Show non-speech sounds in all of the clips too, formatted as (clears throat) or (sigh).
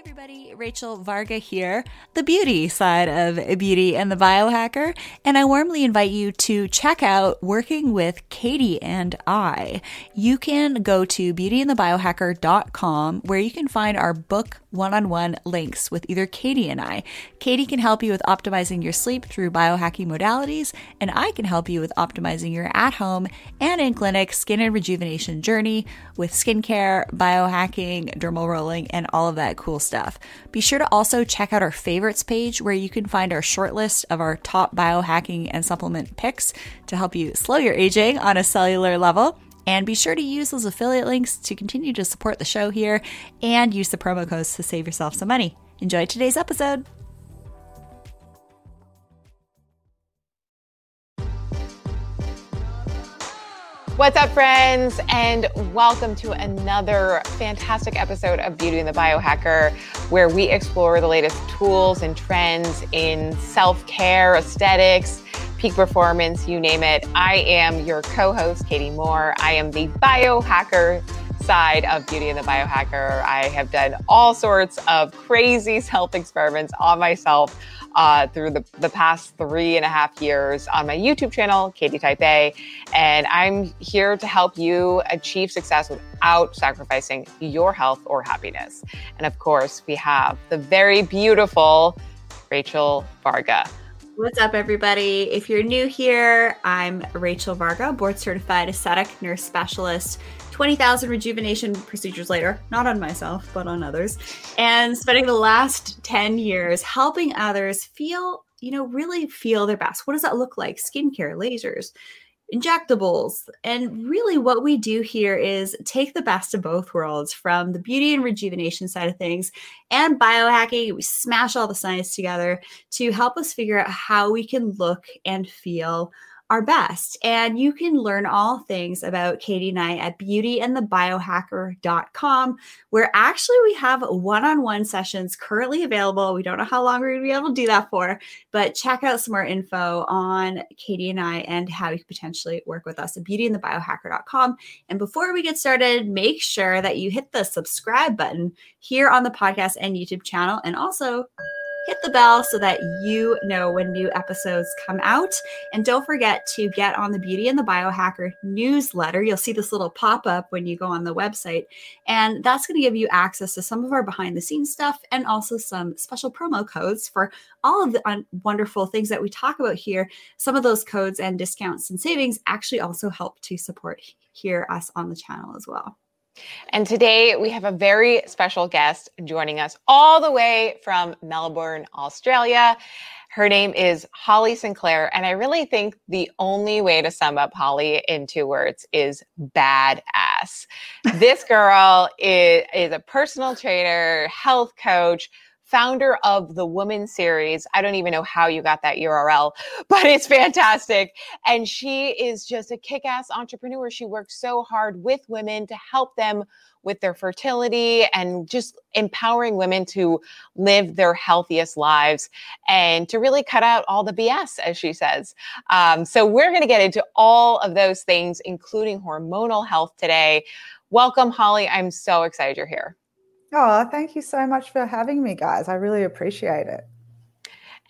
everybody, Rachel Varga here, the beauty side of Beauty and the Biohacker, and I warmly invite you to check out Working with Katie and I. You can go to beautyandthebiohacker.com where you can find our book one-on-one links with either Katie and I. Katie can help you with optimizing your sleep through biohacking modalities, and I can help you with optimizing your at-home and in-clinic skin and rejuvenation journey with skincare, biohacking, dermal rolling, and all of that cool stuff. Be sure to also check out our favorites page where you can find our short list of our top biohacking and supplement picks to help you slow your aging on a cellular level. And be sure to use those affiliate links to continue to support the show here and use the promo codes to save yourself some money. Enjoy today's episode. What's up, friends, and welcome to another fantastic episode of Beauty and the Biohacker, where we explore the latest tools and trends in self care, aesthetics, peak performance, you name it. I am your co host, Katie Moore. I am the biohacker side of Beauty and the Biohacker. I have done all sorts of crazy self experiments on myself uh, through the, the past three and a half years on my YouTube channel, Katie Type A. And I'm here to help you achieve success without sacrificing your health or happiness. And of course, we have the very beautiful Rachel Varga. What's up, everybody? If you're new here, I'm Rachel Varga, board certified aesthetic nurse specialist 20,000 rejuvenation procedures later, not on myself, but on others, and spending the last 10 years helping others feel, you know, really feel their best. What does that look like? Skincare, lasers, injectables. And really, what we do here is take the best of both worlds from the beauty and rejuvenation side of things and biohacking. We smash all the science together to help us figure out how we can look and feel our best. And you can learn all things about Katie and I at beautyandthebiohacker.com, where actually we have one on one sessions currently available. We don't know how long we're going to be able to do that for, but check out some more info on Katie and I and how you could potentially work with us at beautyandthebiohacker.com. And before we get started, make sure that you hit the subscribe button here on the podcast and YouTube channel. And also, hit the bell so that you know when new episodes come out. And don't forget to get on the Beauty and the Biohacker newsletter. You'll see this little pop up when you go on the website. And that's going to give you access to some of our behind the scenes stuff and also some special promo codes for all of the un- wonderful things that we talk about here. Some of those codes and discounts and savings actually also help to support here us on the channel as well. And today we have a very special guest joining us all the way from Melbourne, Australia. Her name is Holly Sinclair. And I really think the only way to sum up Holly in two words is badass. this girl is, is a personal trainer, health coach, founder of the Woman Series. I don't even know how you got that URL, (laughs) but it's fantastic. And she is just a kick ass entrepreneur. She works so hard with women to help them with their fertility and just empowering women to live their healthiest lives and to really cut out all the BS, as she says. Um, so, we're going to get into all of those things, including hormonal health today. Welcome, Holly. I'm so excited you're here. Oh, thank you so much for having me, guys. I really appreciate it.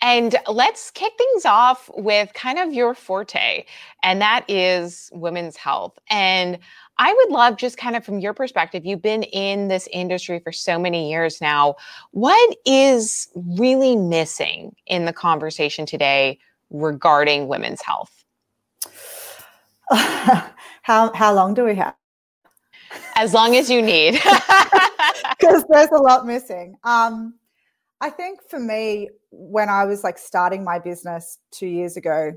And let's kick things off with kind of your forte, and that is women's health. And I would love just kind of from your perspective, you've been in this industry for so many years now. What is really missing in the conversation today regarding women's health? (laughs) how how long do we have? As long as you need. (laughs) Because there's a lot missing. Um, I think for me, when I was like starting my business two years ago,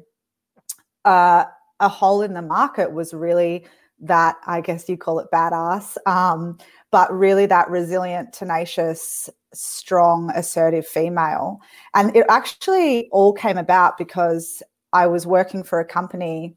uh, a hole in the market was really that I guess you call it badass, um, but really that resilient, tenacious, strong, assertive female. And it actually all came about because I was working for a company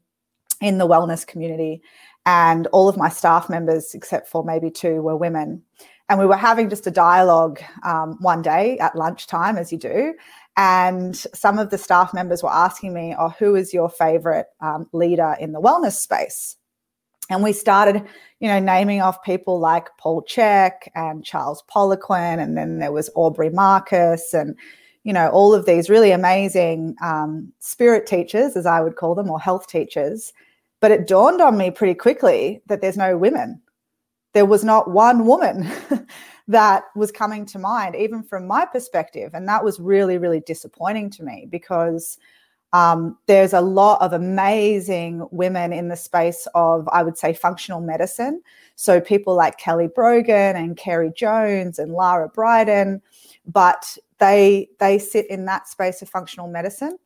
in the wellness community and all of my staff members, except for maybe two, were women. And we were having just a dialogue um, one day at lunchtime, as you do. And some of the staff members were asking me, Oh, who is your favorite um, leader in the wellness space? And we started, you know, naming off people like Paul Chek and Charles Poliquin, and then there was Aubrey Marcus, and you know, all of these really amazing um, spirit teachers, as I would call them, or health teachers. But it dawned on me pretty quickly that there's no women. There was not one woman (laughs) that was coming to mind, even from my perspective. And that was really, really disappointing to me because um, there's a lot of amazing women in the space of, I would say, functional medicine. So people like Kelly Brogan and Carrie Jones and Lara Briden, but they they sit in that space of functional medicine,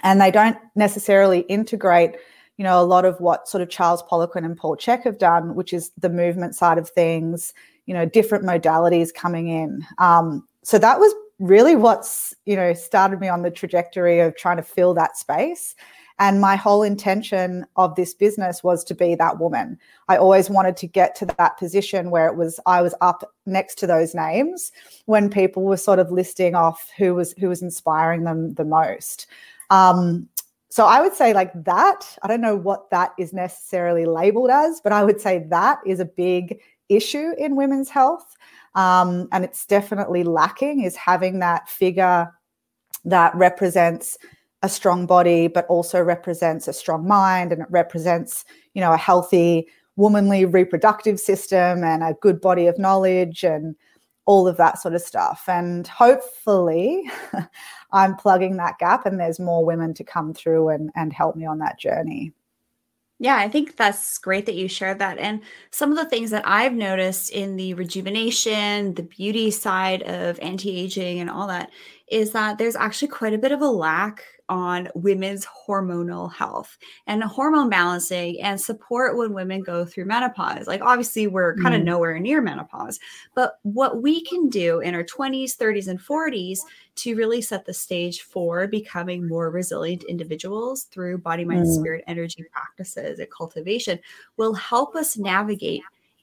and they don't necessarily integrate, you know, a lot of what sort of Charles Poliquin and Paul Chek have done, which is the movement side of things, you know, different modalities coming in. Um, so that was really what's you know started me on the trajectory of trying to fill that space. And my whole intention of this business was to be that woman. I always wanted to get to that position where it was i was up next to those names when people were sort of listing off who was who was inspiring them the most. Um, so i would say like that i don't know what that is necessarily labeled as but i would say that is a big issue in women's health. Um, and it's definitely lacking is having that figure that represents a strong body but also represents a strong mind and it represents you know a healthy womanly reproductive system and a good body of knowledge and all of that sort of stuff and hopefully (laughs) i'm plugging that gap and there's more women to come through and, and help me on that journey yeah, I think that's great that you shared that. And some of the things that I've noticed in the rejuvenation, the beauty side of anti aging, and all that is that there's actually quite a bit of a lack on women's hormonal health and hormone balancing and support when women go through menopause. Like, obviously, we're kind of mm. nowhere near menopause, but what we can do in our 20s, 30s, and 40s to really set the stage for becoming more resilient individuals through body, mind, mm. spirit, energy practices and cultivation will help us navigate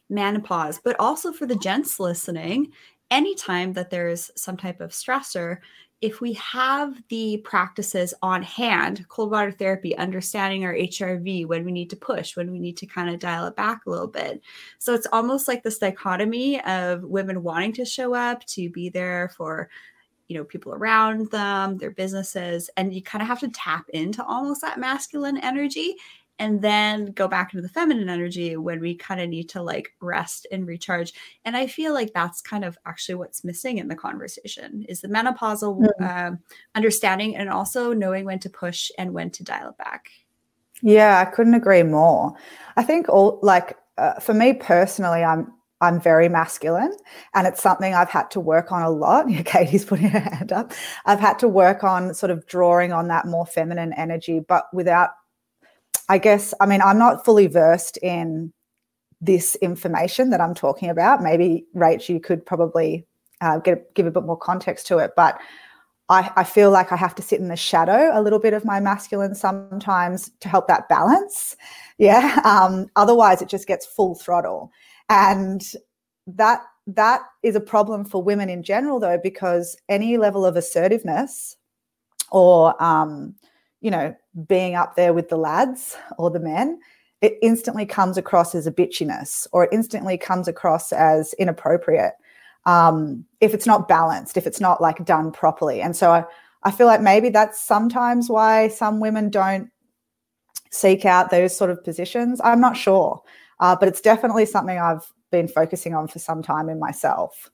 menopause, but also for the gents listening, anytime that there's some type of stressor, if we have the practices on hand, cold water therapy, understanding our HRV, when we need to push, when we need to kind of dial it back a little bit. So it's almost like this dichotomy of women wanting to show up, to be there for you know people around them their businesses and you kind of have to tap into almost that masculine energy and then go back into the feminine energy when we kind of need to like rest and recharge and i feel like that's kind of actually what's missing in the conversation is the menopausal mm-hmm. um, understanding and also knowing when to push and when to dial it back yeah i couldn't agree more i think all like uh, for me personally i'm I'm very masculine, and it's something I've had to work on a lot. (laughs) Katie's putting her hand up. I've had to work on sort of drawing on that more feminine energy, but without I guess, I mean, I'm not fully versed in this information that I'm talking about. Maybe, Rach, you could probably uh, get, give a bit more context to it. But I, I, feel like I have to sit in the shadow a little bit of my masculine sometimes to help that balance. (laughs) Yeah. Um, otherwise, it just gets full throttle. And that that is a problem for women in general, though, because any level of assertiveness or um, you know, being up there with the lads or the men, it instantly comes across as a bitchiness or it instantly comes across as inappropriate um, if it's not balanced, if it's not like done properly. And so I, I feel like maybe that's sometimes why some women don't seek out those sort of positions. I'm not sure, uh, but it's definitely something I've been focusing on for some time in myself.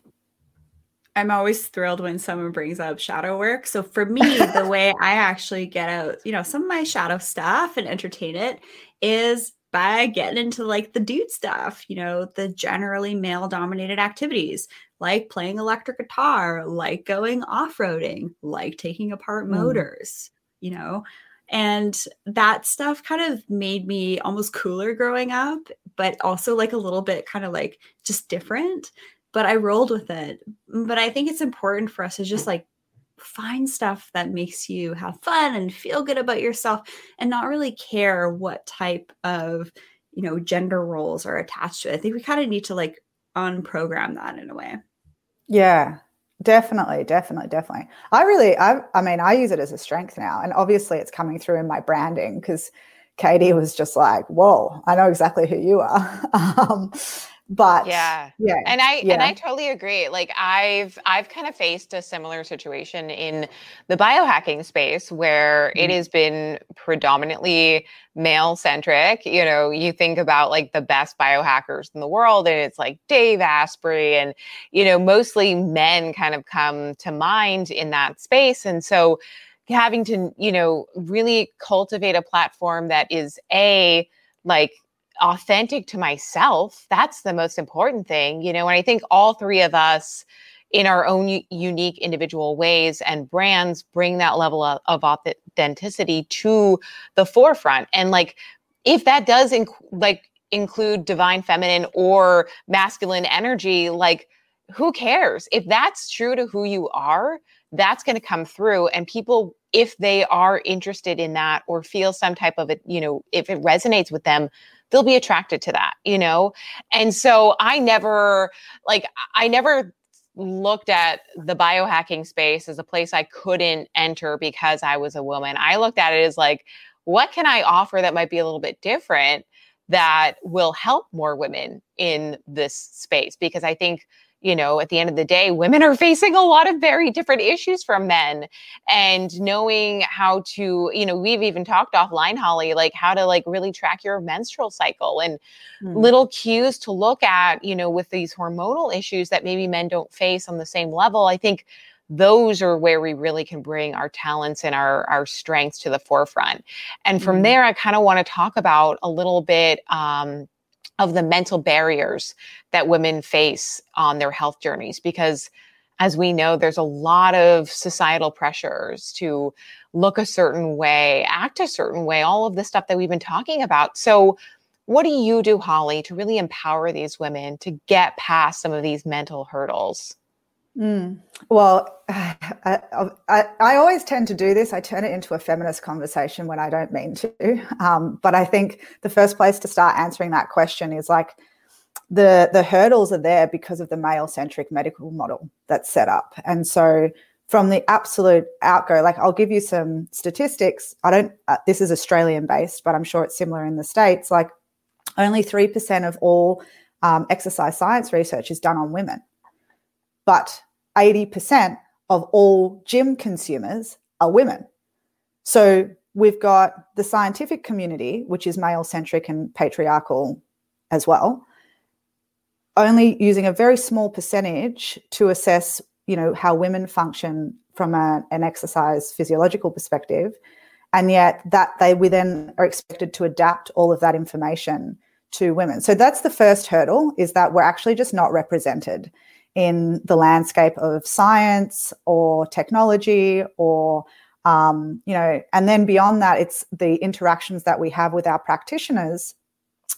I'm always thrilled when someone brings up shadow work. So for me, the (laughs) way I actually get out, you know, some of my shadow stuff and entertain it is by getting into like the dude stuff, you know, the generally male dominated activities like playing electric guitar, like going off-roading, like taking apart mm. motors, you know. And that stuff kind of made me almost cooler growing up, but also like a little bit kind of like just different but I rolled with it. But I think it's important for us to just like find stuff that makes you have fun and feel good about yourself and not really care what type of, you know, gender roles are attached to it. I think we kind of need to like unprogram that in a way. Yeah, definitely definitely definitely i really i i mean i use it as a strength now and obviously it's coming through in my branding because Katie was just like, "Whoa, I know exactly who you are." (laughs) um, but yeah yeah and i yeah. and i totally agree like i've i've kind of faced a similar situation in the biohacking space where mm-hmm. it has been predominantly male centric you know you think about like the best biohackers in the world and it's like dave asprey and you know mostly men kind of come to mind in that space and so having to you know really cultivate a platform that is a like authentic to myself that's the most important thing you know and i think all three of us in our own unique individual ways and brands bring that level of, of authenticity to the forefront. And like if that does inc- like include divine feminine or masculine energy like who cares? If that's true to who you are that's going to come through. And people if they are interested in that or feel some type of it you know if it resonates with them they'll be attracted to that, you know? And so I never, like, I never looked at the biohacking space as a place I couldn't enter because I was a woman. I looked at it as like, what can I offer that might be a little bit different that will help more women in this space? Because I think you know, at the end of the day, women are (laughs) facing a lot of very different issues from men. And knowing how to, you know, we've even talked offline, Holly, like how to like really track your menstrual cycle and mm. little cues to look at, you know, with these hormonal issues that maybe men don't face on the same level. I think those are where we really can bring our talents and our our strengths to the forefront. And from mm. there, I kind of want to talk about a little bit um, of the mental barriers that women face on their health journeys because as we know there's a lot of societal pressures to look a certain way act a certain way all of the stuff that we've been talking about. So what do you do holly to really empower these women to get past some of these mental hurdles Mm. Well, (sighs) I, I, I, always tend to do this. I turn it into a feminist conversation when I don't mean to. (laughs) Um, but I think the first place to start answering that question is like the the hurdles are there because of the male centric medical model that's set up, and so from the absolute outgo, like I'll give you some statistics. I don't. Uh, this is Australian based, but I'm sure it's similar in the states. Like only three percent of all um, exercise science research is done on women but 80% of all gym consumers are women. So we've got the scientific community, which is male centric and patriarchal as well, only using a very small percentage to assess, you know, how women function from a, an exercise physiological perspective. And yet that they we then are expected to adapt all of that information to women. So that's the first hurdle is that we're actually just not represented in the landscape of science or technology or um, you know and then beyond that it's the interactions that we have with our practitioners.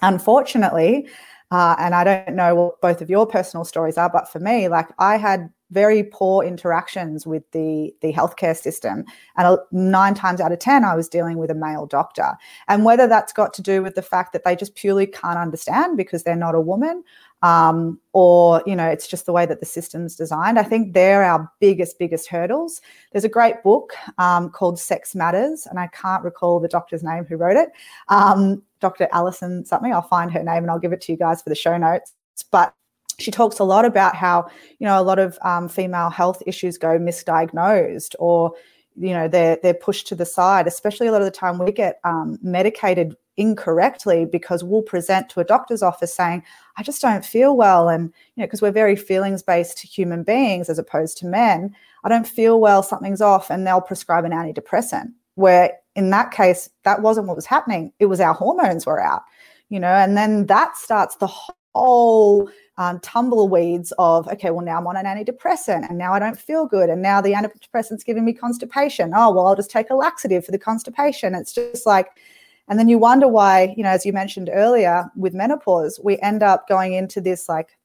Unfortunately uh, and i don't know what both of your personal stories are but for me like i had very poor interactions with the the healthcare system. And nine times out of ten i was dealing with a male doctor. And whether that's got to do with the fact that they just purely can't understand because they're not a woman um, or you know it's just the way that the system's designed i think they're our biggest biggest hurdles. There's a great book um, called sex matters and i can't recall the doctor's name who wrote it. Um, dr allison something i'll find her name and i'll give it to you guys for the show notes. But she talks a lot about how you know a lot of um, female health issues go misdiagnosed or you know they're they're pushed to the side especially a lot of the time we get um, medicated incorrectly because we'll present to a doctor's office saying i just don't feel well and you know because we're very feelings based human beings as opposed to men i don't feel well something's off and they'll prescribe an antidepressant where in that case that wasn't what was happening it was our hormones were out you know and then that starts the whole um, tumbleweeds of okay well now i'm on an antidepressant and now i don't feel good and now the antidepressant's giving me constipation oh well i'll just take a laxative for the constipation it's just like and then you wonder why, you know, as you mentioned earlier with menopause, we end up going into this like,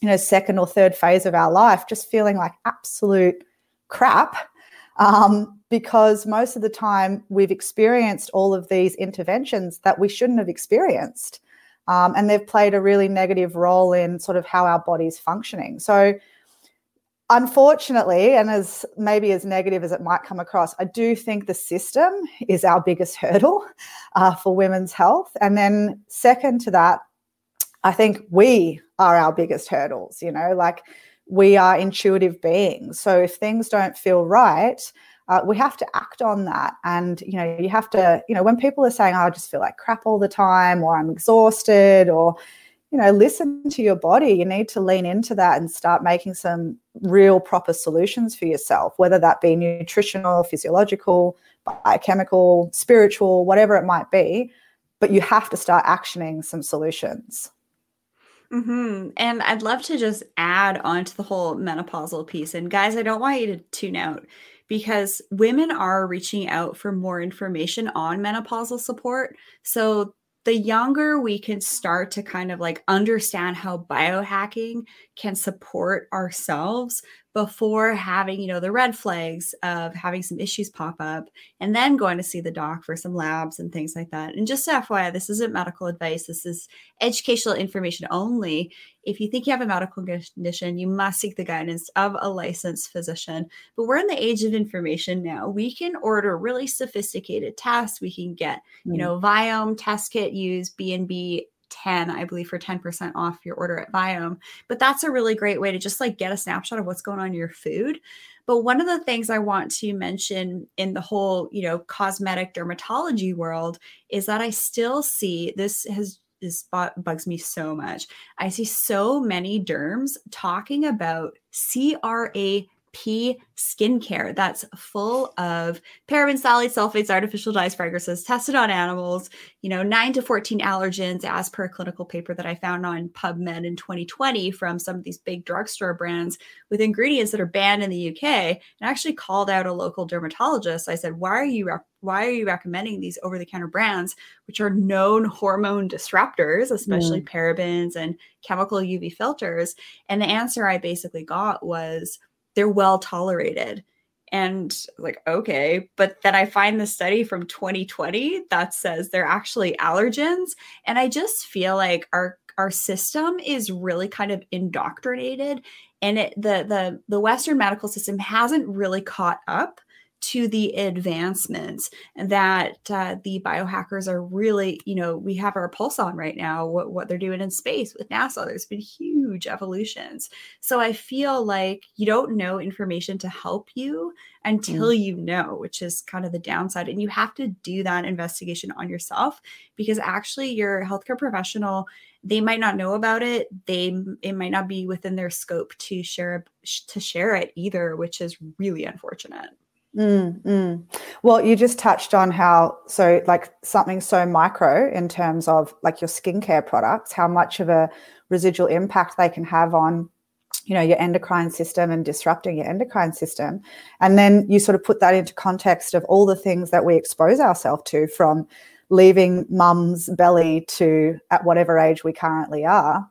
you know, second or third phase of our life just feeling like absolute crap. Um, because most of the time we've experienced all of these interventions that we shouldn't have experienced. Um, and they've played a really negative role in sort of how our body's functioning. So, unfortunately, and as maybe as negative as it might come across, I do think the system is our biggest (laughs) hurdle uh, for women's health. And then, second to that, I think we are our biggest hurdles, you know, like we are intuitive beings. So if things don't feel right, uh, we have to act on that. And, you know, you have to, you know, when people are saying, oh, I just feel like crap all the time, or I'm exhausted, or, you know, listen to your body. You need to lean into that and start making some real proper solutions for yourself, whether that be nutritional, physiological, biochemical, spiritual, whatever it might be. But you have to start actioning some solutions. Mm-hmm. And I'd love to just add on to the whole menopausal piece. And guys, I don't want you to tune out because women are reaching out for more information on menopausal support. So the younger we can start to kind of like understand how biohacking can support ourselves before having you know the red flags of having some issues pop up and then going to see the doc for some labs and things like that. And just FYI this isn't medical advice. This is educational information only. If you think you have a medical condition you must seek the guidance of a licensed physician. But we're in the age of information now. We can order really sophisticated tests. We can get you mm. know Viome test kit use bnb 10, I believe, for 10% off your order at Viome. But that's a really great way to just like get a snapshot of what's going on in your food. But one of the things I want to mention in the whole, you know, cosmetic dermatology world is that I still see this has this bugs me so much. I see so many derms talking about CRA P skincare that's full of parabens, phthalates, sulfates, artificial dyes, fragrances tested on animals, you know, nine to 14 allergens as per a clinical paper that I found on PubMed in 2020 from some of these big drugstore brands with ingredients that are banned in the UK. And I actually called out a local dermatologist. I said, why are you why are you recommending these over the counter brands, which are known hormone disruptors, especially mm. parabens and chemical UV filters? And the answer I basically got was, they're well tolerated. And like okay but then i find the study from 2020 that says they're actually allergens. And i just feel like our our system is really kind of indoctrinated and it the the the western medical system hasn't really caught up to the advancements that uh, the biohackers are really, you know, we have our pulse on right now, what, what they're doing in space with NASA. There's been huge evolutions. So I feel like you don't know information to help you until mm. you know, which is kind of the downside. And you have to do that investigation on yourself because actually your healthcare professional they might not know about it they it might not be within their scope to share to share it either which is really unfortunate Mm, mm. Well, you just touched on how, so like something so micro in terms of like your skincare products, how much of a residual impact they can have on, you know, your endocrine system and disrupting your endocrine system. And then you sort of put that into context of all the things that we expose ourselves to from leaving mum's belly to at whatever age we currently are.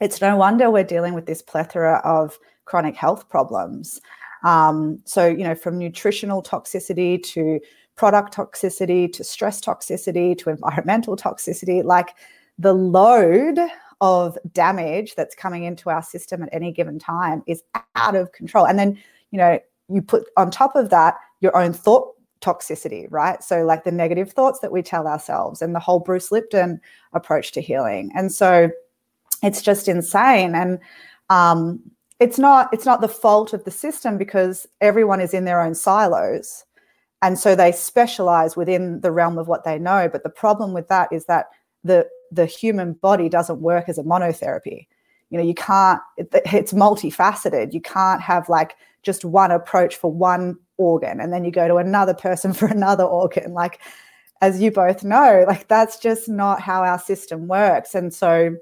It's no wonder we're dealing with this plethora of chronic health problems. Um, so, you know, from nutritional toxicity to product toxicity to stress toxicity to environmental toxicity, like the load of damage that's coming into our system at any given time is out of control. And then, you know, you put on top of that your own thought toxicity, right? So, like the negative thoughts that we tell ourselves and the whole Bruce Lipton approach to healing. And so it's just insane. And um, it's not it's not the fault of the system because everyone is in their own silos. And so they specialize within the realm of what they know. But the problem with that is that the the human body doesn't work as a monotherapy. You know you can't it, it's multifaceted. You can't have like just one approach for one organ and then you go to another person (laughs) for another organ. Like as you both know like that's just not how our system works. And so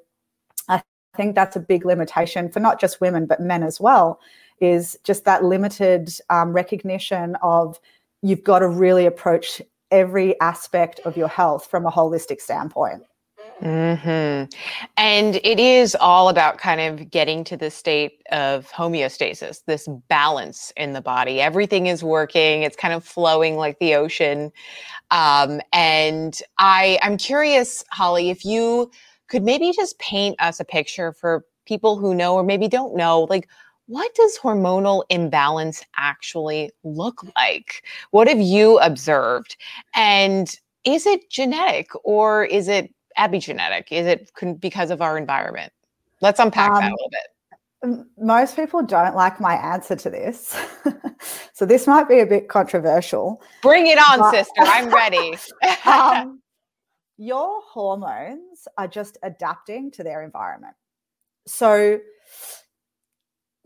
think that's a big limitation for not just women, but men as well, is just that limited um, recognition of you've got to really approach every aspect of your health from a holistic standpoint. hmm And it is all about kind of getting to the state of homeostasis, this balance in the body. Everything is working, it's kind of flowing like the ocean. Um, and I, I'm curious, Holly, if you could maybe just paint us a picture for people who know or maybe don't know like what does hormonal imbalance actually look like? What have you observed? And is it genetic or is it epigenetic? Is it because of our environment? Let's unpack um, that a little bit. Most people don't like my answer to this. (laughs) so this might be a bit controversial. Bring it on, but- sister. I'm ready. (laughs) um, your hormones are just adapting to their environment. So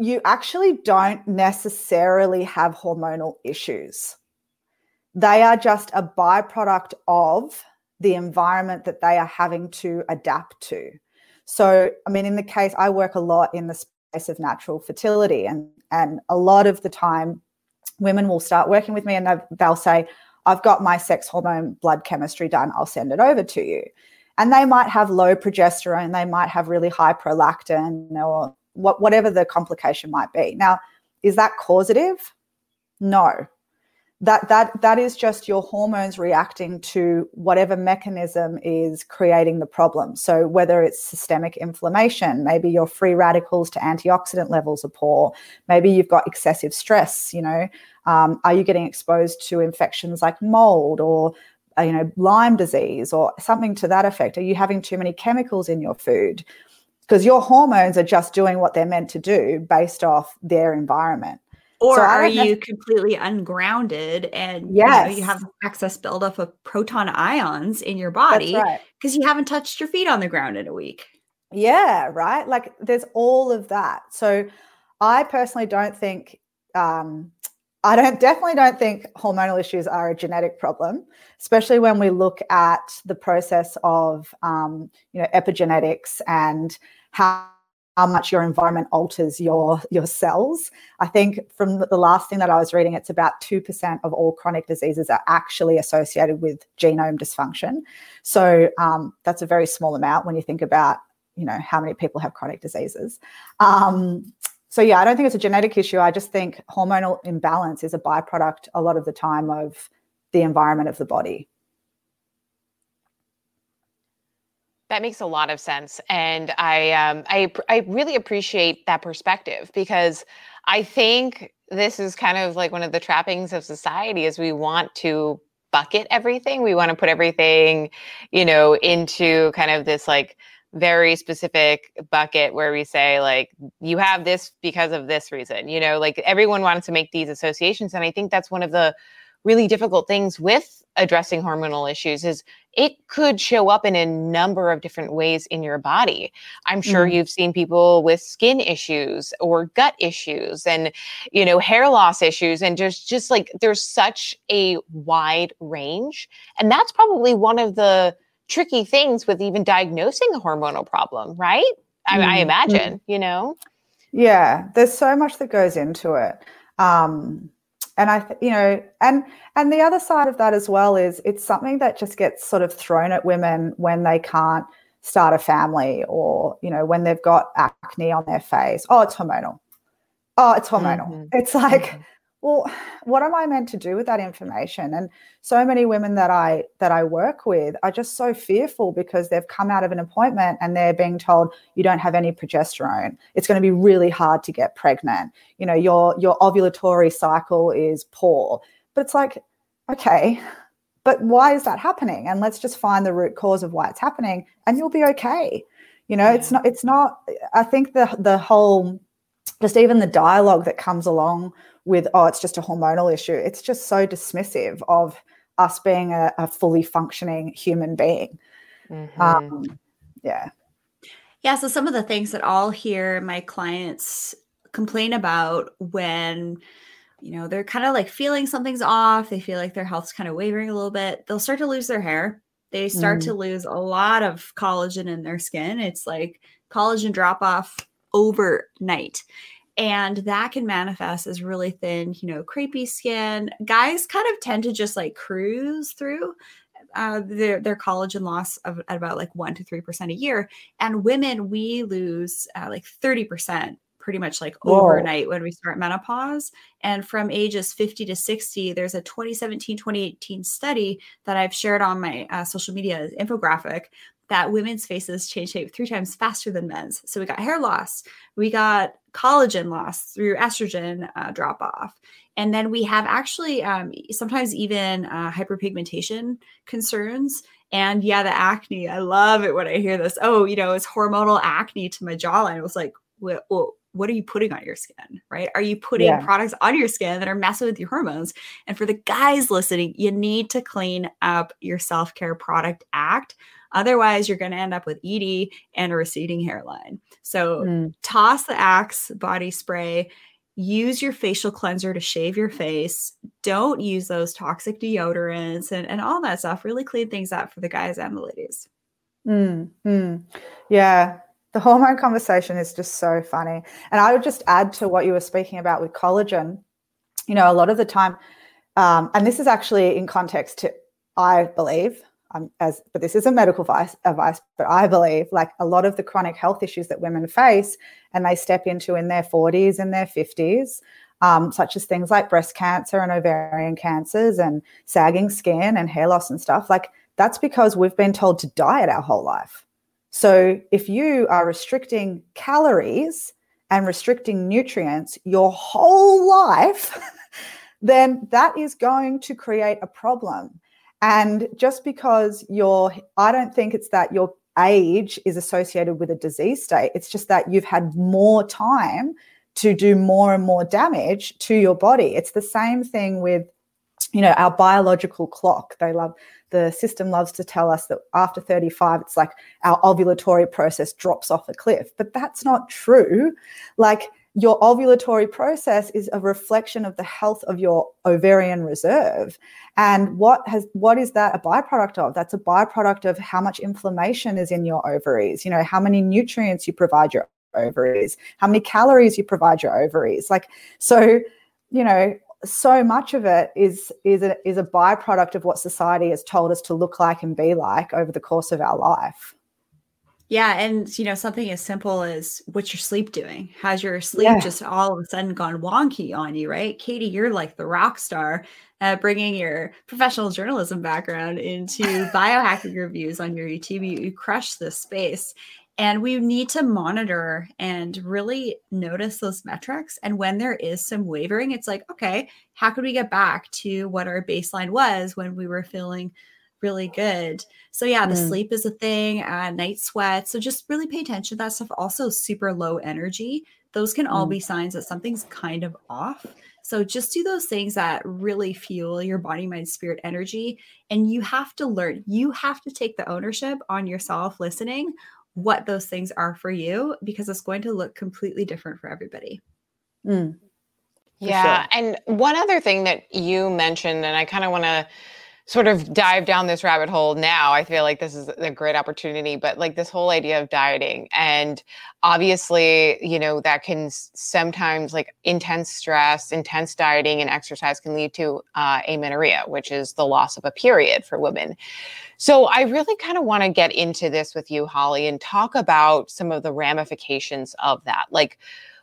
you actually don't necessarily have hormonal issues. They are just a byproduct of the environment that they are having to adapt to. So, I mean, in the case, I work a lot in the space of natural fertility, and, and a lot of the time, women will start working with me and they'll say, I've got my sex hormone blood chemistry done, I'll send it over to you. And they might have low progesterone, they might have really high prolactin, or what, whatever the complication might be. Now, is that causative? No. That, that, that is just your hormones reacting to whatever mechanism is creating the problem. So, whether it's systemic inflammation, maybe your free radicals to antioxidant levels are poor, maybe you've got excessive stress, you know, um, are you getting exposed to infections like mold or uh, you know Lyme disease or something to that effect? Are you having too many chemicals in your food? because your hormones are just doing what they're meant to do based off their environment. Or so are you completely ungrounded and yes. you, know, you have excess buildup of proton ions in your body because right. you haven't touched your feet on the ground in a week? Yeah, right. Like there's all of that. So I personally don't think um, I don't definitely don't think hormonal issues are a genetic problem, especially when we look at the process of um, you know epigenetics and how how much your environment alters your your cells. I think from the last thing that I was reading, it's about two percent of all chronic diseases are actually associated with genome dysfunction. So um, that's a very small amount when you think about you know how many people have chronic diseases. Um, so yeah, I don't think it's a genetic issue. I just think hormonal imbalance is a byproduct a lot of the time of the environment of the body. That makes a lot of sense, and I um, I I really appreciate that perspective because I think this is kind of like one of the trappings of society is we want to bucket everything. We want to put everything, you know, into kind of this like very specific bucket where we say like you have this because of this reason you know like everyone wants to make these associations and i think that's one of the really difficult things with addressing hormonal issues is it could show up in a number of different ways in your body. I'm sure mm. you've seen people with skin issues or gut issues and you know hair loss issues and just just like there's such a wide range and that's probably one of the tricky things with even diagnosing a hormonal problem, right? I, mm-hmm. I imagine, you know? Yeah, there's so much that goes into it. Um, and I, you know, and and the other side of that as well is it's something that just gets sort of thrown at women when they can't start a family or you know when they've got acne on their face. Oh, it's hormonal. Oh, it's hormonal. Mm-hmm. It's like, mm-hmm well what am i meant to do with that information? And so many women that i that i work with are just so fearful because they've come out of an appointment and they're being told you don't have any progesterone. It's going to be really hard to get pregnant. You know your your ovulatory cycle is poor. But it's like okay but why is that happening? And let's just find the root cause of why it's happening and you'll be okay. You know yeah. it's not it's not i think the the whole just even the dialogue that comes along with oh it's just a hormonal issue. It's just so dismissive of us being a, a fully functioning human being. Mm-hmm. um, yeah. Yeah so some of the things that i'll hear my clients complain about when you know they're kind of like feeling something's off they feel like their health's kind of wavering a little bit they'll start to lose their hair. They start mm. to lose a lot of collagen in their skin. It's like collagen drop off overnight and that can manifest as really thin, you know, crepey skin. Guys kind of tend to just like cruise through uh, their their collagen loss of at about like one to three percent a year, and women we lose uh, like thirty percent pretty much like Whoa. overnight when we start menopause. And from ages 50 to 60, there's a 2017 2018 study that I've shared on my uh, social media infographic that women's faces change shape three times faster than men's. So we got hair loss, we got collagen loss through estrogen uh, drop off. And then we have actually um, sometimes even uh, hyperpigmentation concerns. And yeah, the acne. I love it when I hear this. Oh, you know, it's hormonal acne to my jawline. I was like, well, well what are you putting on your skin, right? Are you putting yeah. products on your skin that are messing with your hormones? And for the guys listening, you need to clean up your self care product act. Otherwise, you're going to end up with ED and a receding hairline. So mm. toss the Axe body spray. Use your facial cleanser to shave your face. Don't use those toxic deodorants and, and all that stuff. Really clean things up for the guys and the ladies. Mm, mm. Yeah, the hormone conversation is just so funny. And I would just add to what you were speaking about with collagen. You know, a lot of the time, um, and this is actually in context to, I believe, um, as but this isn't medical advice, advice, but I believe like a lot of the chronic health issues that women face and they step into in their 40s and their 50s, um, such as things like breast cancer and ovarian cancers and sagging skin and hair loss and stuff, like that's because we've been told to diet our whole life. So if you are restricting calories and restricting nutrients your whole life, (laughs) then that is going to create a problem. And just because you're, I don't think it's that your age is associated with a disease state. It's just that you've had more time to do more and more damage to your body. It's the same thing with, you know, our biological clock. They love the system loves to tell us that after 35 it's like our ovulatory process drops off a cliff but that's not true like your ovulatory process is a reflection of the health of your ovarian reserve. And what has what is that a byproduct of? That's a byproduct of how much inflammation is in your ovaries you know how many nutrients you provide your ovaries how many calories you provide your ovaries. Like so you know so much of it is is a, is a byproduct of what society has told us to look like and be like over the course of our life. Yeah, and you know something as simple as what's your sleep doing? Has your sleep yeah. just all of a sudden gone wonky on you, right? Katie, you're like the rock star, uh, bringing your professional journalism background into (laughs) biohacking reviews on your YouTube. You, you crush this space, and we need to monitor and really notice those metrics. And when there is some wavering, it's like, okay, how could we get back to what our baseline was when we were feeling really good? So, yeah, the mm. sleep is a thing, uh, night sweat. So, just really pay attention to that stuff. Also, super low energy. Those can all mm. be signs that something's kind of off. So just do those things that really fuel your body, mind, spirit energy. And you have to learn, you have to take the ownership on yourself listening what those things are for you because it's going to look completely different for everybody. Mm, yeah. Sure. And one other thing that you mentioned, and I kind of want to sort of dive down this rabbit hole now. I feel like this is a great opportunity, but like this whole idea of dieting and obviously, you know, that can sometimes like intense stress, intense dieting and exercise can lead to uh, amenorrhea, which is the loss of a period for women. So I really kind of want to get into this with you, Holly, and talk about some of the ramifications of that. Like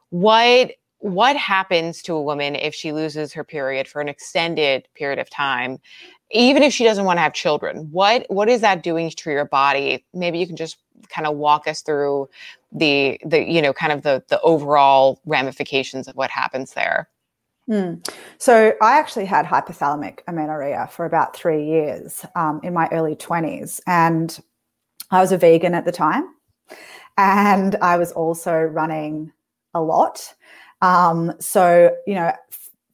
what what happens to a woman if she loses her period for an extended period of time even if she doesn't want to have children what what is that doing to your body maybe you can just kind of walk us through the the you know kind of the the overall ramifications of what happens there Mm. So I actually had hypothalamic amenorrhea for about three years um, in my early 20s. And I was a vegan at the time. And I was also running a lot. Um, so, you know,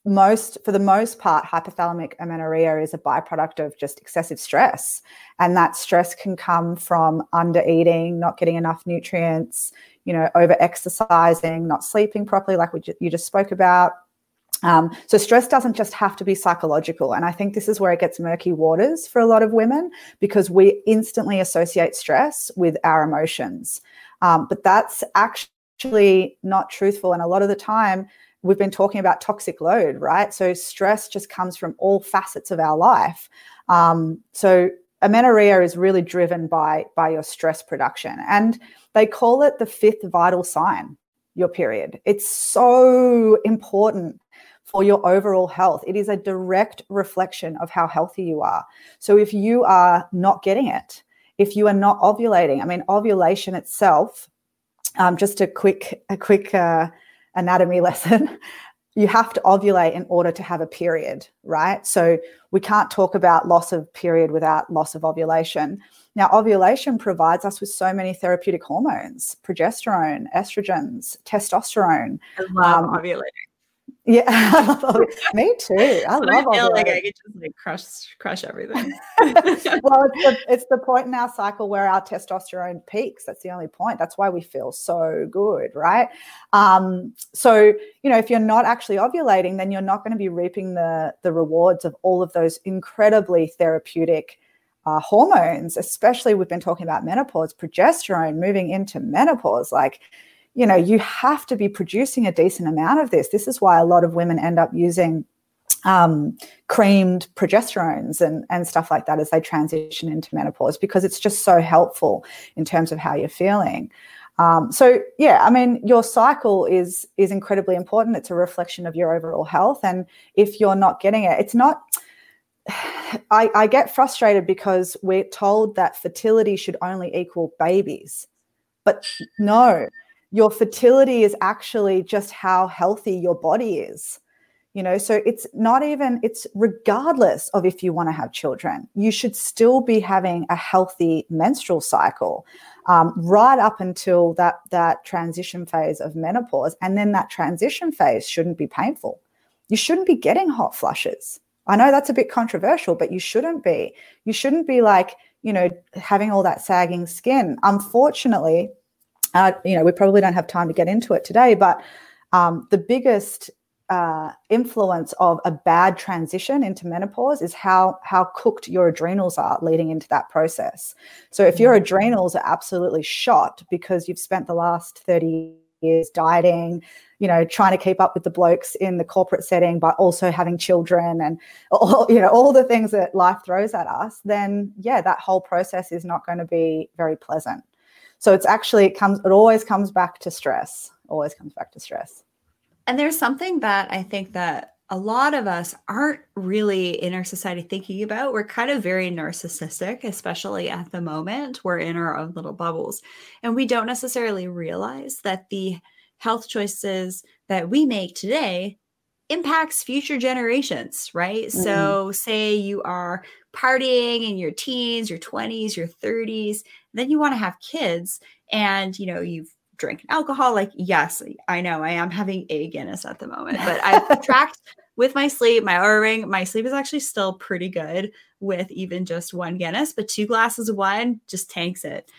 most for the most part hypothalamic amenorrhea is a byproduct of just excessive stress. And that stress can come from under eating not getting enough nutrients you know over exercising not sleeping properly like we you just spoke about. Um, so stress doesn't just have to be psychological. And i think this is where it gets murky waters for a lot of women because we instantly associate stress with our emotions. Um, but that's actually not truthful. And a lot of the time we've been talking about toxic load, right? So stress just comes from all facets of our life. Um, so amenorrhea is really driven by by your stress production, and they call it the fifth vital sign. Your period. It's so important for your overall health. It is a direct reflection of how healthy you are. So if you are not getting it, if you are not ovulating, I mean, ovulation itself, um, just a quick, a quick uh, anatomy (laughs) lesson. you have to ovulate in order to have a period, right? So we can't talk about loss of period without loss of ovulation. Now, ovulation provides us with so many therapeutic hormones progesterone, estrogens, testosterone. I love um, ovulating. Yeah, (laughs) me too. I love. I feel like I could just like crush crush everything. (laughs) well, it's the, it's the point in our cycle where our testosterone peaks. That's the only point. That's why we feel so good, right? Um, so you know, if you're not actually ovulating, then you're not going to be reaping the the rewards of all of those incredibly therapeutic uh, hormones. Especially, we've been talking about menopause, progesterone, moving into menopause, like you know, you have to be producing a decent amount of this. This is why a lot of women end up using um, creamed progesterones and, and stuff like that as they transition into menopause because it's just so helpful in terms of how you're feeling. Um, so yeah, I mean, your cycle is is incredibly important. It's a reflection of your overall health, and if you're not getting it, it's not. (sighs) I, I get frustrated because we're told that fertility should only equal babies, but no, your fertility is actually just how healthy your body is you know? So it's not even it's regardless of if you want to have children you should still be having a healthy menstrual cycle um, right up until that that transition phase of menopause and then that transition phase shouldn't be painful. You shouldn't be getting hot flushes. I know that's a bit controversial but you shouldn't be. You shouldn't be like you know having all that sagging skin. Unfortunately uh, you know, we probably don't have time to get into it today, but um, the biggest uh, influence of a bad transition into menopause is how how cooked your adrenals are leading into that process. So if your mm. adrenals are absolutely shot because you've spent the last 30 years dieting, you know, trying to keep up with the blokes in the corporate setting, but also having children and (laughs) all, you know, all the things that life throws at us, then yeah, that whole process is not going to be very pleasant. So it's actually it comes it always comes back to stress. Always comes back to stress. And there's something that I think that a lot of us aren't really in our society thinking about. We're kind of very narcissistic, especially at the moment. We're in our own little bubbles. And we don't necessarily realize that the health choices that we make today impacts future generations, right? Mm-hmm. So, say you are partying in your teens, your 20s, your 30s, then you want to have kids and you know, you've drank alcohol like yes, I know I am having a Guinness at the (laughs) moment, but I've tracked with my sleep, my Oura ring, my sleep is actually still pretty good with even just one Guinness, but two glasses of wine just tanks it.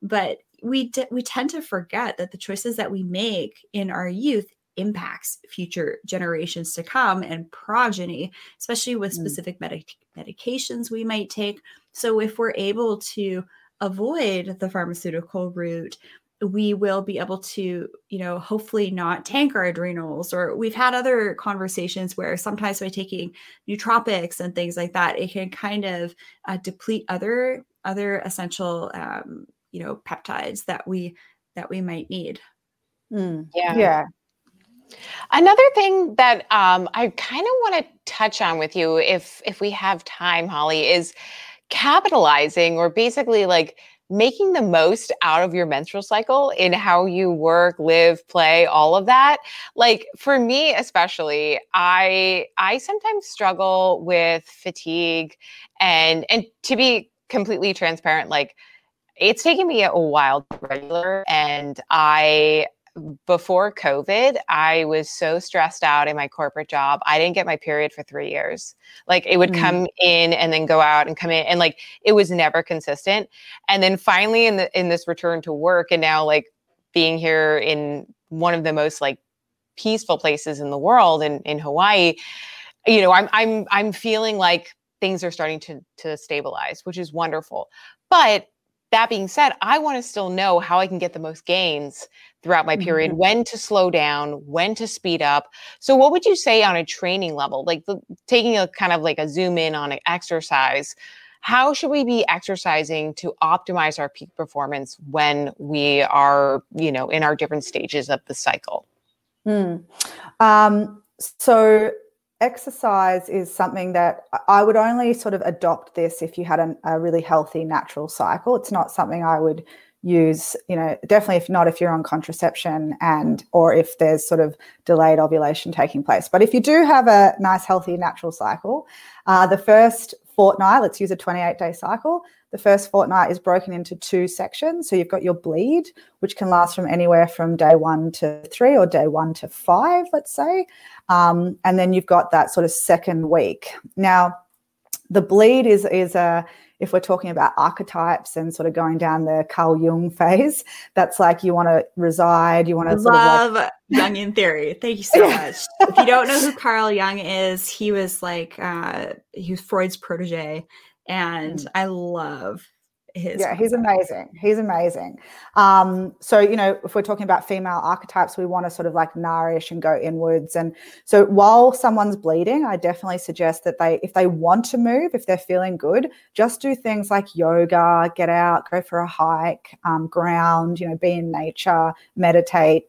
But we d- we tend to forget that the choices that we make in our youth impacts future generations to come and progeny, especially with mm. specific medic- medications we might take. So, if we're able to avoid the pharmaceutical route, we will be able to, you know, hopefully not tank our adrenals. Or we've had other conversations where sometimes by taking nootropics and things like that, it can kind of uh, deplete other other essential, um, you know, peptides that we that we might need. Mm. Yeah. Yeah. Another thing that um, I kind of want to touch on with you, if if we have time, Holly, is capitalizing or basically like making the most out of your menstrual cycle in how you work, live, play, all of that. Like for me especially, I I sometimes struggle with fatigue and and to be completely transparent like it's taken me a while to regular and I before COVID, I was so stressed out in my corporate job. I didn't get my period for three years. Like it would mm. come in and then go out and come in, and like it was never consistent. And then finally, in the in this return to work, and now like being here in one of the most like peaceful places in the world, in in Hawaii, you know, I'm I'm I'm feeling like things are starting to to stabilize, which is wonderful. But that being said, I want to still know how I can get the most gains throughout my period, mm-hmm. when to slow down, when to speed up. So, what would you say on a training level, like the, taking a kind of like a zoom in on an exercise? How should we be exercising to optimize our peak performance when we are, you know, in our different stages of the cycle? Mm. Um, so, exercise is something that I would only sort of adopt this if you had an, a really healthy natural cycle. It's not something I would use you know definitely if not if you're on contraception and or if there's sort of delayed ovulation taking place but if you do have a nice healthy natural cycle uh, the first fortnight let's use a 28 day cycle the first fortnight is broken into two sections. So you've got your bleed which can last from anywhere from day one to three or day one to five let's say. Um, and then you've got that sort of second week. Now the bleed is is a if we're talking about archetypes and sort of going down the Carl Jung (laughs) phase, that's like you want to reside, you want to love like- Jungian theory. Thank you so (laughs) much. if you don't know who Carl Jung is, he was like uh, he was Freud's protege, and mm. I love his yeah he's amazing. He's amazing. Um so you know if we're talking about female archetypes we want to sort of like nourish and go inwards. And so while someone's bleeding i definitely suggest that they if they want to move if they're feeling good just do things like yoga get out go for a hike um, ground you know be in nature meditate.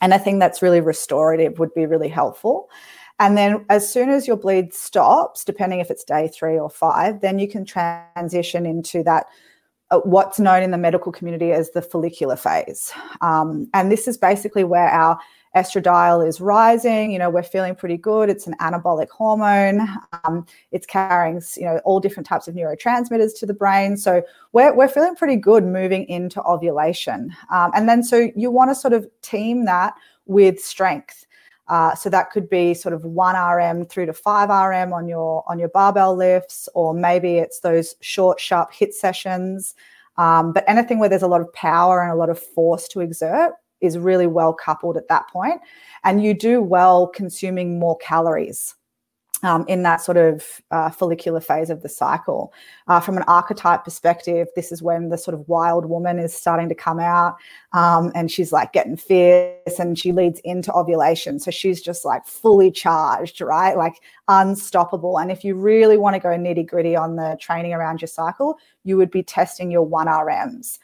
And I think that's really restorative would be really helpful and then as soon as your bleed stops, depending if it's day three or five, then you can transition into that uh, what's known in the medical community as the follicular phase. Um, and this is basically where our estradiol is rising. You know, we're feeling pretty good. It's an anabolic hormone. Um, it's carrying, you know, all different types of neurotransmitters to the brain. So we're, we're feeling pretty good moving into ovulation. Um, and then so you want to sort of team that with strength. Uh, so that could be sort of one RM through to five RM on your on your barbell lifts, or maybe it's those short, sharp HIIT sessions. Um, but anything where there's a lot of power and a lot of force to exert is really well coupled at that point, and you do well consuming more calories um, in that sort of uh, follicular phase of the cycle. Uh, from an archetype perspective, this is when the sort of wild woman is starting to come out um, and she's like getting fierce and she leads into ovulation. So she's just like fully charged, right? Like unstoppable. And if you really want to go nitty gritty on the training around your cycle, you would be testing your 1RMs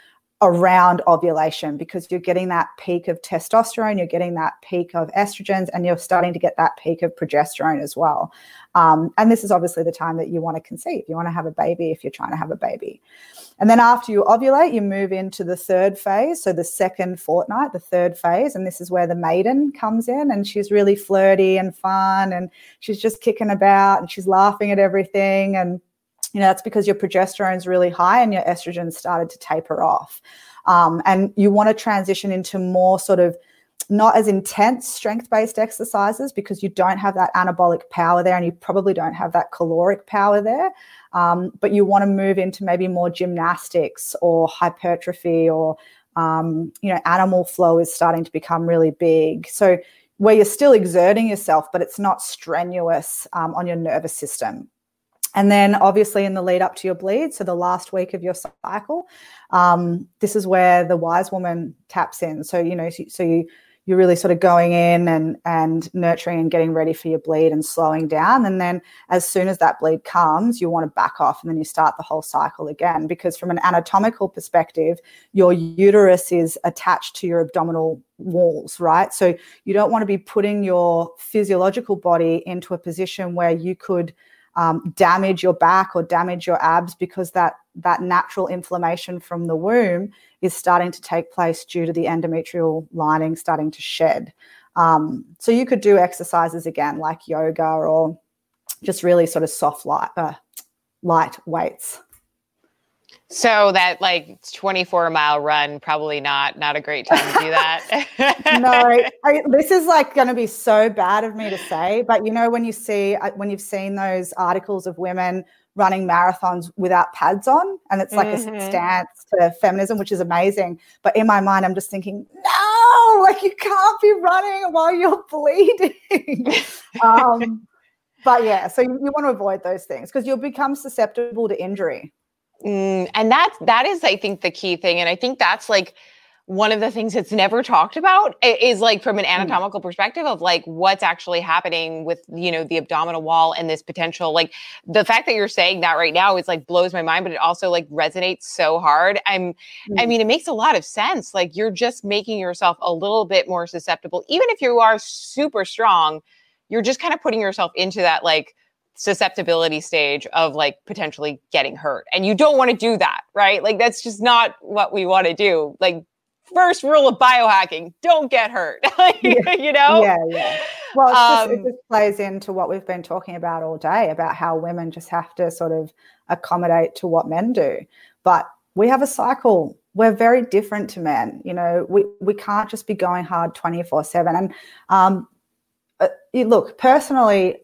around ovulation because you're getting that peak of testosterone, you're getting that peak of estrogens, and you're starting to get that peak of progesterone as well. Um, and this is obviously the time that you want to conceive. You want to have a baby if you're trying to have a baby. And then after you ovulate, you move into the third phase. So the second fortnight, the third phase. And this is where the maiden comes in and she's really flirty and fun and she's just kicking about and she's laughing at everything. And you know, that's because your progesterone is really high and your estrogen started to taper off. Um, and you want to transition into more sort of not as intense strength based exercises because you don't have that anabolic power there and you probably don't have that caloric power there. Um, but you want to move into maybe more gymnastics or hypertrophy or, um, you know, animal flow is starting to become really big. So, where you're still exerting yourself, but it's not strenuous um, on your nervous system. And then, obviously, in the lead up to your bleed, so the last week of your cycle, um, this is where the wise woman taps in. So you know, so, so you you're really sort of going in and and nurturing and getting ready for your bleed and slowing down. And then, as soon as that bleed comes, you want to back off, and then you start the whole cycle again. Because from an anatomical perspective, your uterus is attached to your abdominal walls, right? So you don't want to be putting your physiological body into a position where you could um, damage your back or damage your abs because that that natural inflammation from the womb is starting to take place due to the endometrial lining starting to shed. Um, so you could do exercises again like yoga or just really sort of soft light uh, light weights. So that like 24 mile run, probably not not a great time to do that. (laughs) no, I, this is like going to be so bad of me to say, but you know when you see uh, when you've seen those articles of women running marathons without pads on, and it's like mm-hmm. a stance to feminism, which is amazing. But in my mind, I'm just thinking, no, like you can't be running while you're bleeding. (laughs) um, but yeah, so you, you want to avoid those things because you'll become susceptible to injury. Mm, and that's that is, I think, the key thing. And I think that's like one of the things that's never talked about is like from an mm. anatomical perspective of like what's actually happening with you know the abdominal wall and this potential like the fact that you're saying that right now is like blows my mind but it also like resonates so hard i'm mm. i mean it makes a lot of sense like you're just making yourself a little bit more susceptible even if you are super strong you're just kind of putting yourself into that like susceptibility stage of like potentially getting hurt. And you don't want to do that, right? Like that's just not what we want to do. Like first rule of biohacking, don't get hurt. (laughs) (laughs) you know? Yeah, yeah. Well, um, just, it um, just plays into what we've been talking about all day about how women just have to sort of accommodate to what men do. But we have a cycle. We're very different to men. You know, we, we can't just be going hard 24 7. And um, uh, look, personally,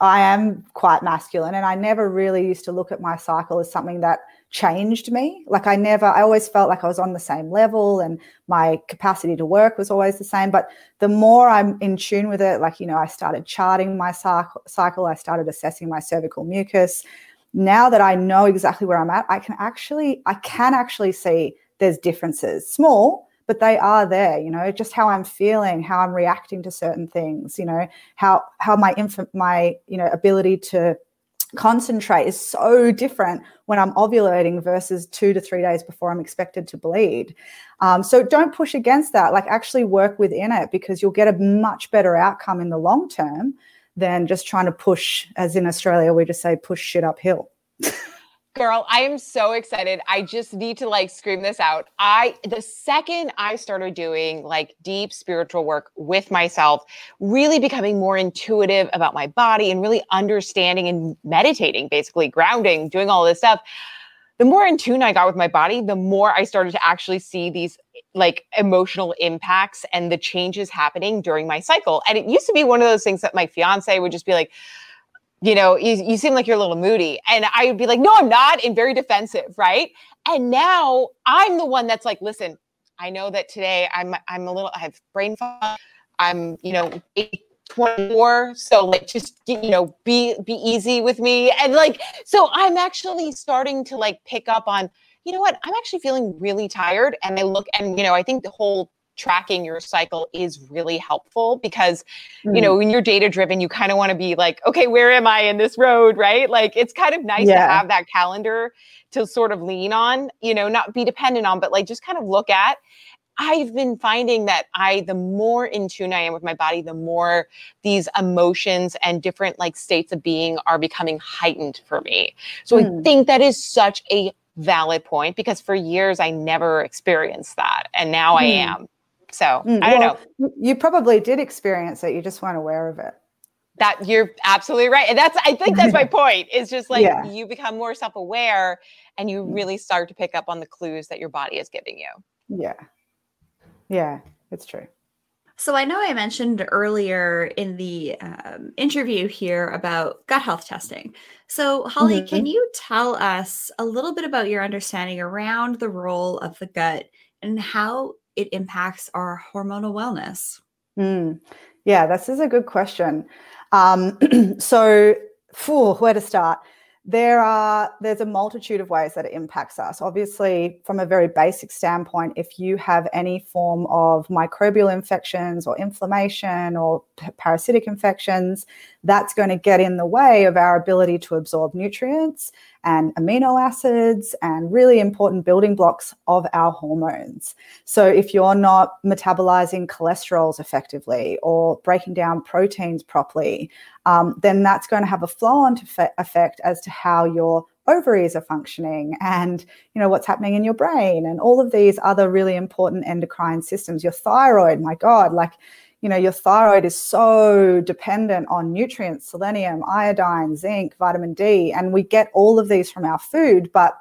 I am quite masculine and I never really used to look at my cycle as something that changed me. Like I never, I always felt like I was on the same level and my capacity to work was always the same. But the more I'm in tune with it, like, you know, I started charting my cycle, I started assessing my cervical mucus. Now that I know exactly where I'm at, I can actually, I can actually see there's differences, small, but they are there you know just how i'm feeling how i'm reacting to certain things you know how how my inf- my you know ability to concentrate is so different when I'm ovulating versus two to three days before I'm expected to bleed. Um, so don't push against that. Like actually work within it because you'll get a much better outcome in the long term than just trying to push, as in Australia, we just say push shit uphill. (laughs) Girl, I am so excited. I just need to like scream this out. I the second I started doing like deep spiritual work with myself, really becoming more intuitive about my body and really understanding and meditating, basically grounding, doing all this stuff. The more in tune I got with my body, the more I started to actually see these like emotional impacts and the changes happening during my cycle. And it used to be one of those things that my fiance would just be like, you know, you, you seem like you're a little moody. And I would be like, no, I'm not, and very defensive, right? And now I'm the one that's like, listen, I know that today I'm I'm a little I have brain fog. I'm, you know, 24. So like just you know, be be easy with me. And like, so I'm actually starting to like pick up on, you know what, I'm actually feeling really tired. And I look and you know, I think the whole tracking your cycle is really helpful because mm. you know when you're data driven you kind of want to be like okay where am i in this road right like it's kind of nice yeah. to have that calendar to sort of lean on you know not be dependent on but like just kind of look at I've been finding that I, the more in tune I am with my body, the more these emotions and different like states of being are becoming heightened for me. So mm. I think that is such a valid point because for years I never experienced that. And now mm. I hmm. am. So mm, I don't well, know. You probably did experience it. You just weren't aware of it. That you're absolutely right. And that's, I think that's my (laughs) point is just like yeah. you become more self aware and you mm. really start to pick up on the clues that your body is giving you. Yeah. Yeah, it's true. So I know I mentioned earlier in the um, interview here about gut health testing. So Holly, mm-hmm. can you tell us a little bit about your understanding around the role of the gut and how it impacts our hormonal wellness? Mm. Yeah, this is a good question. Um, (clears throat) so, phew, where to start? there are there's a multitude of ways that it impacts us obviously from a very basic standpoint if you have any form of microbial infections or inflammation or parasitic infections that's going to get in the way of our ability to absorb nutrients and amino acids and really important building blocks of our hormones. So, if you're not metabolizing cholesterols effectively or breaking down proteins properly, um, then that's going to have a flow on effect as to how your ovaries are functioning and you know what's happening in your brain and all of these other really important endocrine systems your thyroid my god like you know your thyroid is so dependent on nutrients selenium iodine zinc vitamin d and we get all of these from our food but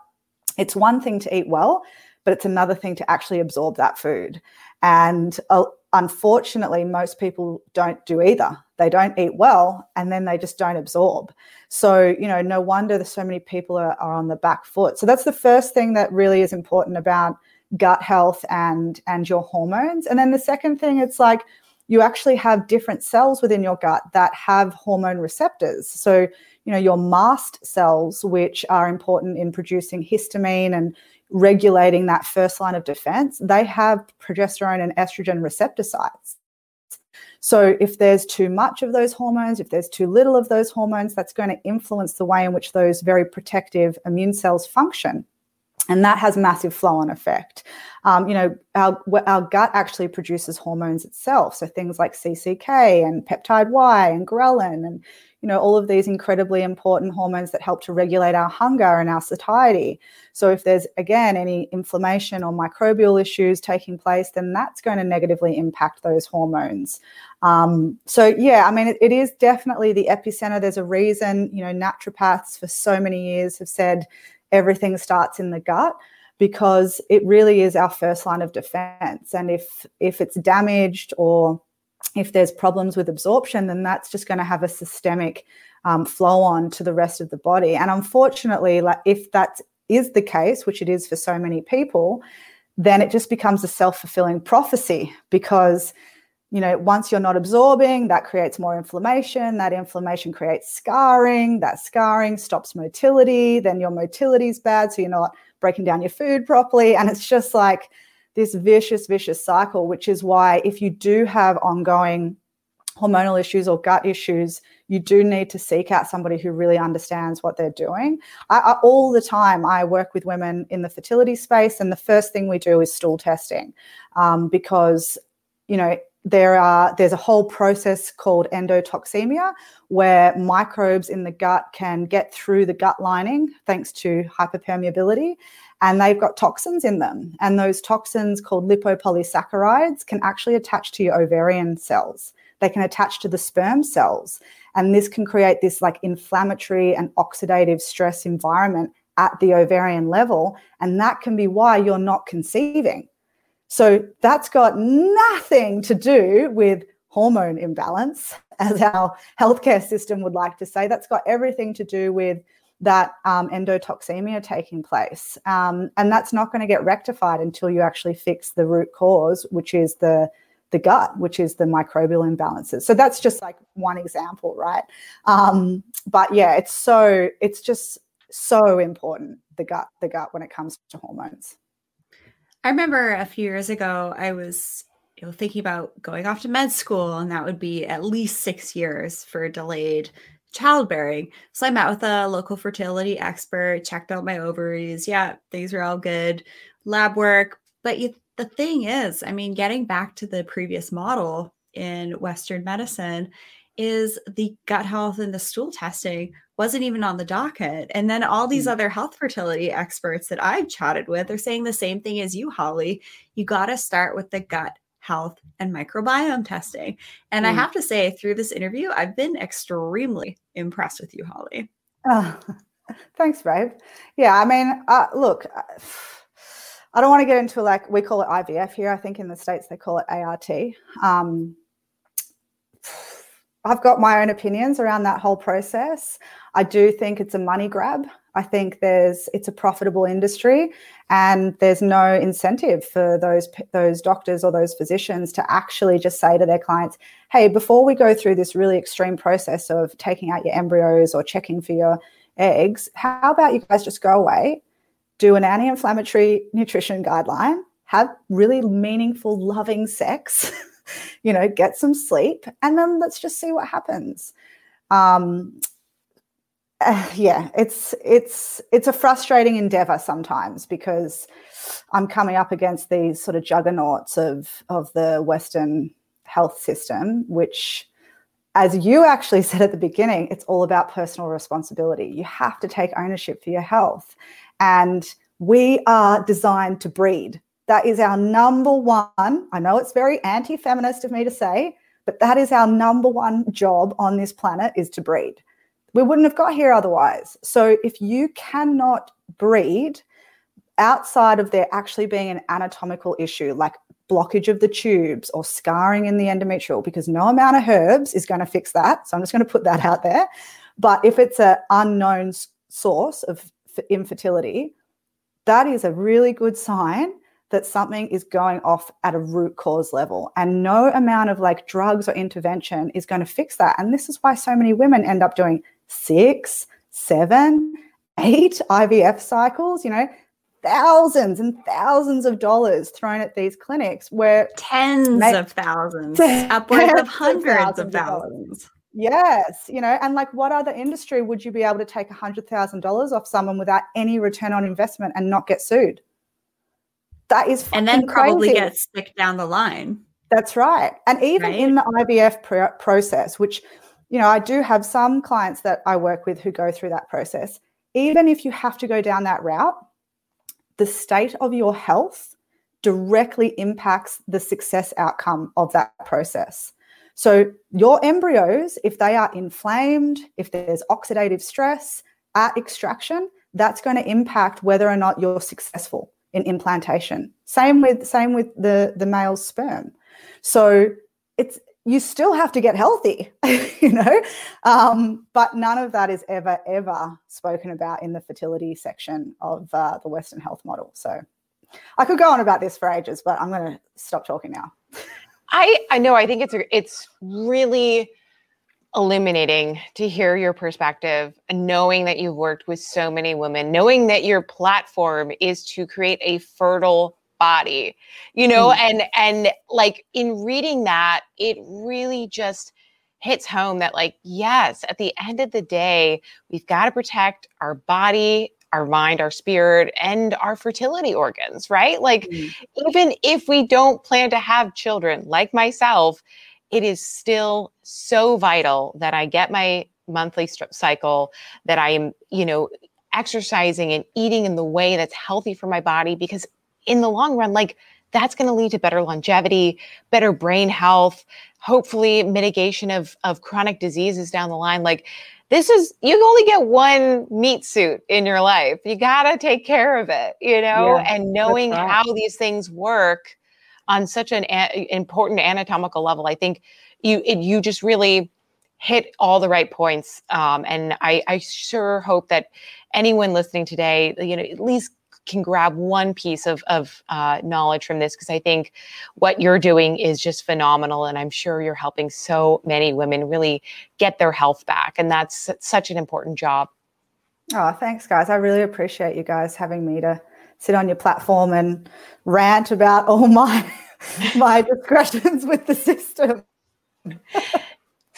it's one thing to eat well but it's another thing to actually absorb that food. And uh, unfortunately most people don't do either. They don't eat well and then they just don't absorb. So you know no wonder there's so many people are, are on the back foot. So that's the first thing that really is important about gut health and and your hormones. And then the second thing it's like you actually have different cells within your gut that have hormone receptors. So, you know, your mast cells, which are important in producing histamine and regulating that first line of defense, they have progesterone and estrogen receptor sites. So, if there's too much of those hormones, if there's too little of those hormones, that's going to influence the way in which those very protective immune cells function. And that has a massive flow-on effect. Um, you know, our our gut actually produces hormones itself, so things like CCK and peptide Y and ghrelin, and you know all of these incredibly important hormones that help to regulate our hunger and our satiety. So if there's again any inflammation or microbial issues taking place, then that's going to negatively impact those hormones. Um, so yeah, I mean, it, it is definitely the epicenter. There's a reason, you know, naturopaths for so many years have said everything starts in the gut because it really is our first line of defense. And if if it's damaged or if there's problems with absorption then that's just going to have a systemic um, flow on to the rest of the body. And unfortunately like if that is the case which it is for so many people then it just becomes a self-fulfilling prophecy because you know, once you're not absorbing, that creates more inflammation. That inflammation creates scarring. That scarring stops motility. Then your motility is bad. So you're not breaking down your food properly. And it's just like this vicious, vicious cycle, which is why if you do have ongoing hormonal issues or gut issues, you do need to seek out somebody who really understands what they're doing. I, I, all the time, I work with women in the fertility space, and the first thing we do is stool testing um, because, you know, there are there's a whole process called endotoxemia where microbes in the gut can get through the gut lining thanks to hyperpermeability and they've got toxins in them. And those toxins called lipopolysaccharides can actually attach to your ovarian cells. They can attach to the sperm cells. And this can create this like inflammatory and oxidative stress environment at the ovarian level. And that can be why you're not conceiving so that's got nothing to do with hormone imbalance, (laughs) as our healthcare system would like to say. That's got everything to do with that um, endotoxemia taking place. Um, and that's not going to get rectified until you actually fix the root cause, which is the the gut, which is the microbial imbalances. So that's just like one example, right? Um, but yeah, it's so it's just so important the gut, the gut when it comes to hormones. I remember a few years ago, I was you know, thinking about going off to med school, and that would be at least six years for delayed childbearing. So I met with a local fertility expert, checked out my ovaries. Yeah, things were all good, lab work. But you, the thing is, I mean, getting back to the previous model in Western medicine is the gut health and the stool testing wasn't even on the docket. And then all these mm. other health fertility experts that I've chatted with are saying the same thing as you, Holly. You got to start with the gut health and microbiome testing. And mm. I have to say, through this interview, I've been extremely impressed with you, Holly. Oh, (laughs) thanks, babe. Yeah, I mean, uh, look, uh, I don't want to get into like, we call it IVF here. I think in the States they call it ART. Um, I've got my own opinions around that whole process. I do think it's a money grab. I think there's it's a profitable industry and there's no incentive for those those doctors or those physicians to actually just say to their clients, "Hey, before we go through this really extreme process of taking out your embryos or checking for your eggs, how about you guys just go away, do an anti-inflammatory nutrition guideline, have really meaningful loving sex you know, get some sleep, and then let's just see what happens. Um, uh, (sighs) yeah, it's it's it's a frustrating endeavor sometimes because I'm coming up against these sort of juggernauts of of the Western health system, which as you actually (laughs) said at the beginning, it's all about personal responsibility. You have to take ownership for your health. And we are designed to breed. That is our number one. I know it's very anti feminist of me to say, but that is our number one job on this planet is to breed. We wouldn't have got here otherwise. So if you cannot breed outside of there actually being an anatomical issue like blockage of the tubes or scarring in the endometrial, because no amount of herbs is going to fix that. So I'm just going to put that out there. But if it's an unknown source of infertility, that is a really good sign that something is going off at a root cause level and no amount of like drugs or intervention is going to fix that and this is why so many women end up doing six seven eight ivf cycles you know thousands and thousands of dollars thrown at these clinics where tens of thousands upwards (laughs) of hundreds of thousands, of thousands. Yes, you know, and like what other industry would you be able to take $100,000 off someone without any return on investment and not get sued? That is and then probably crazy. get sick down the line. That's right. And even Right? in the IVF pr- process, which, you know, I do have some clients that I work with who go through that process. Even if you have to go down that route, the state of your health directly impacts the success outcome of that process. So, your embryos, if they are inflamed, if there's oxidative stress at extraction, that's going to impact whether or not you're successful in implantation. Same with same with the the male sperm. So it's you still have to get healthy, (laughs) you know, um, but none of that is ever ever spoken about in the fertility section of uh, the Western health model. So I could go on about this for ages, but I'm going to stop talking now. I I know I think it's it's really illuminating to hear your perspective and knowing that you've worked with so many women, knowing that your platform is to create a fertile body. You know, and and like in reading that, it really just hits home that like yes, at the end of the day, we've got to protect our body, our mind, our spirit and our fertility organs, right? Like Mm. even if we don't plan to have children like myself, it is still so vital that I get my monthly st- cycle, that I am, you know, exercising and eating in the way that's healthy for my body because in the long run like that's going to lead to better longevity, better brain health, hopefully mitigation of of chronic diseases down the line like this is you only get one meat suit in your life. You got to take care of it, you know, Yeah, and knowing right. how these things work on such an a- important anatomical level. I think you it, you just really hit all the right points. Um, and I, I sure hope that anyone listening today, you know, at least can grab one piece of, of uh, knowledge from this because I think what you're doing is just phenomenal. And I'm sure you're helping so many women really get their health back. And that's such an important job. Oh, thanks, guys. I really appreciate you guys having me to sit on your platform and rant about all my (laughs) my discretions with the system. (laughs)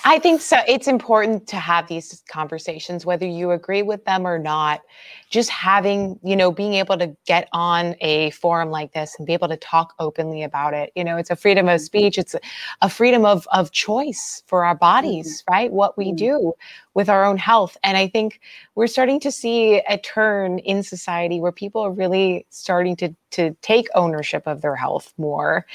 I think so. It's important to have these conversations, whether you agree with them or not. Just having, you know, being able to get on a forum like this and be able to talk openly about it. You know, it's a freedom of speech. It's a, freedom of of choice for our bodies, right? What we Mhm. do with our own health. And I think we're starting to see a turn in society where people are really starting to to take ownership of their health more,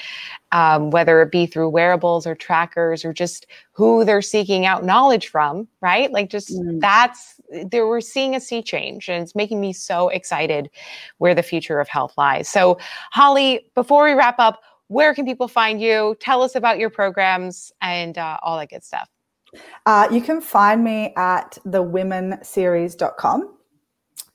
um, whether it be through wearables or trackers or just who they're seeking out knowledge from, right? Like just Mm. that's there we're seeing a sea change and it's making me so excited where the future of health lies. So Holly, before we wrap up, where can people find you? Tell us about your programs and uh, all that good stuff. Uh, you can find me at thewomenseries.com.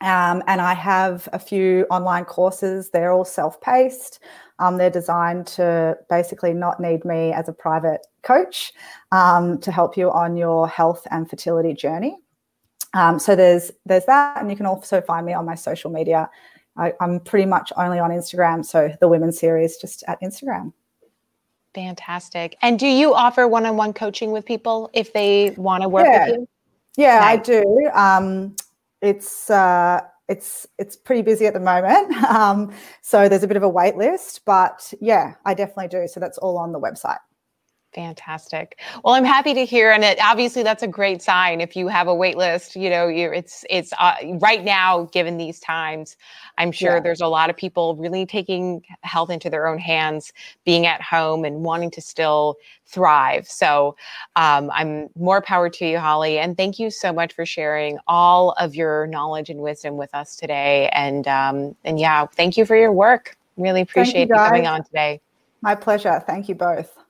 Um, and I have a few online courses. They're all self paced. Um, they're designed to basically not need me as a private coach um, to help you on your health and fertility journey. Um, so there's there's that, and you can also find me on my social media. I, I'm pretty much only on Instagram, so the women's Series just at Instagram. Fantastic. And do you offer one-on-one coaching with people if they want to work Yeah. with you? Yeah, I do. Um, it's uh, it's it's pretty busy at the moment, (laughs) um, so there's a bit of a wait list. But yeah, I definitely do. So that's all on the website. Fantastic. Well, I'm happy to hear, and it, obviously that's a great sign. If you have a wait list, you know, you're, it's it's uh, right now, given these times, I'm sure Yeah. there's a lot of people really taking health into their own hands, being at home and wanting to still thrive. So, um, I'm more power to you, Holly, and thank you so much for sharing all of your knowledge and wisdom with us today. And um, and yeah, thank you for your work. Really appreciate you coming on today. My pleasure. Thank you both.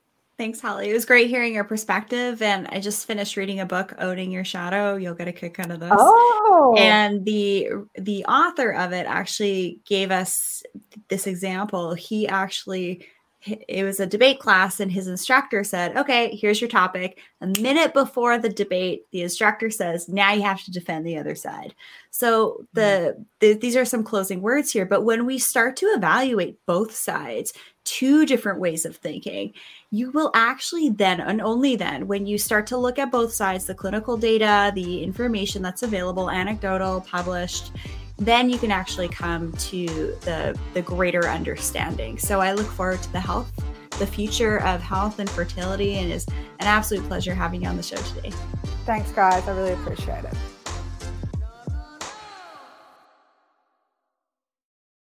Thanks, Holly. It was great hearing your perspective. And I just finished reading a book, Owning Your Shadow. You'll get a kick out of this. Oh, And the the author of it actually gave us this example. He actually it was a debate class and his instructor said okay here's your topic a minute before the debate the instructor says now you have to defend the other side so hmm. the, the these are some closing words here but when we start to evaluate both sides two different ways of thinking you will actually then and only then when you start to look at both sides the clinical data the information that's available anecdotal published then you can actually come to the the greater understanding. So I look forward to the health, the future of health and fertility, and it's an absolute pleasure having you on the show today. Thanks, guys. I really appreciate it.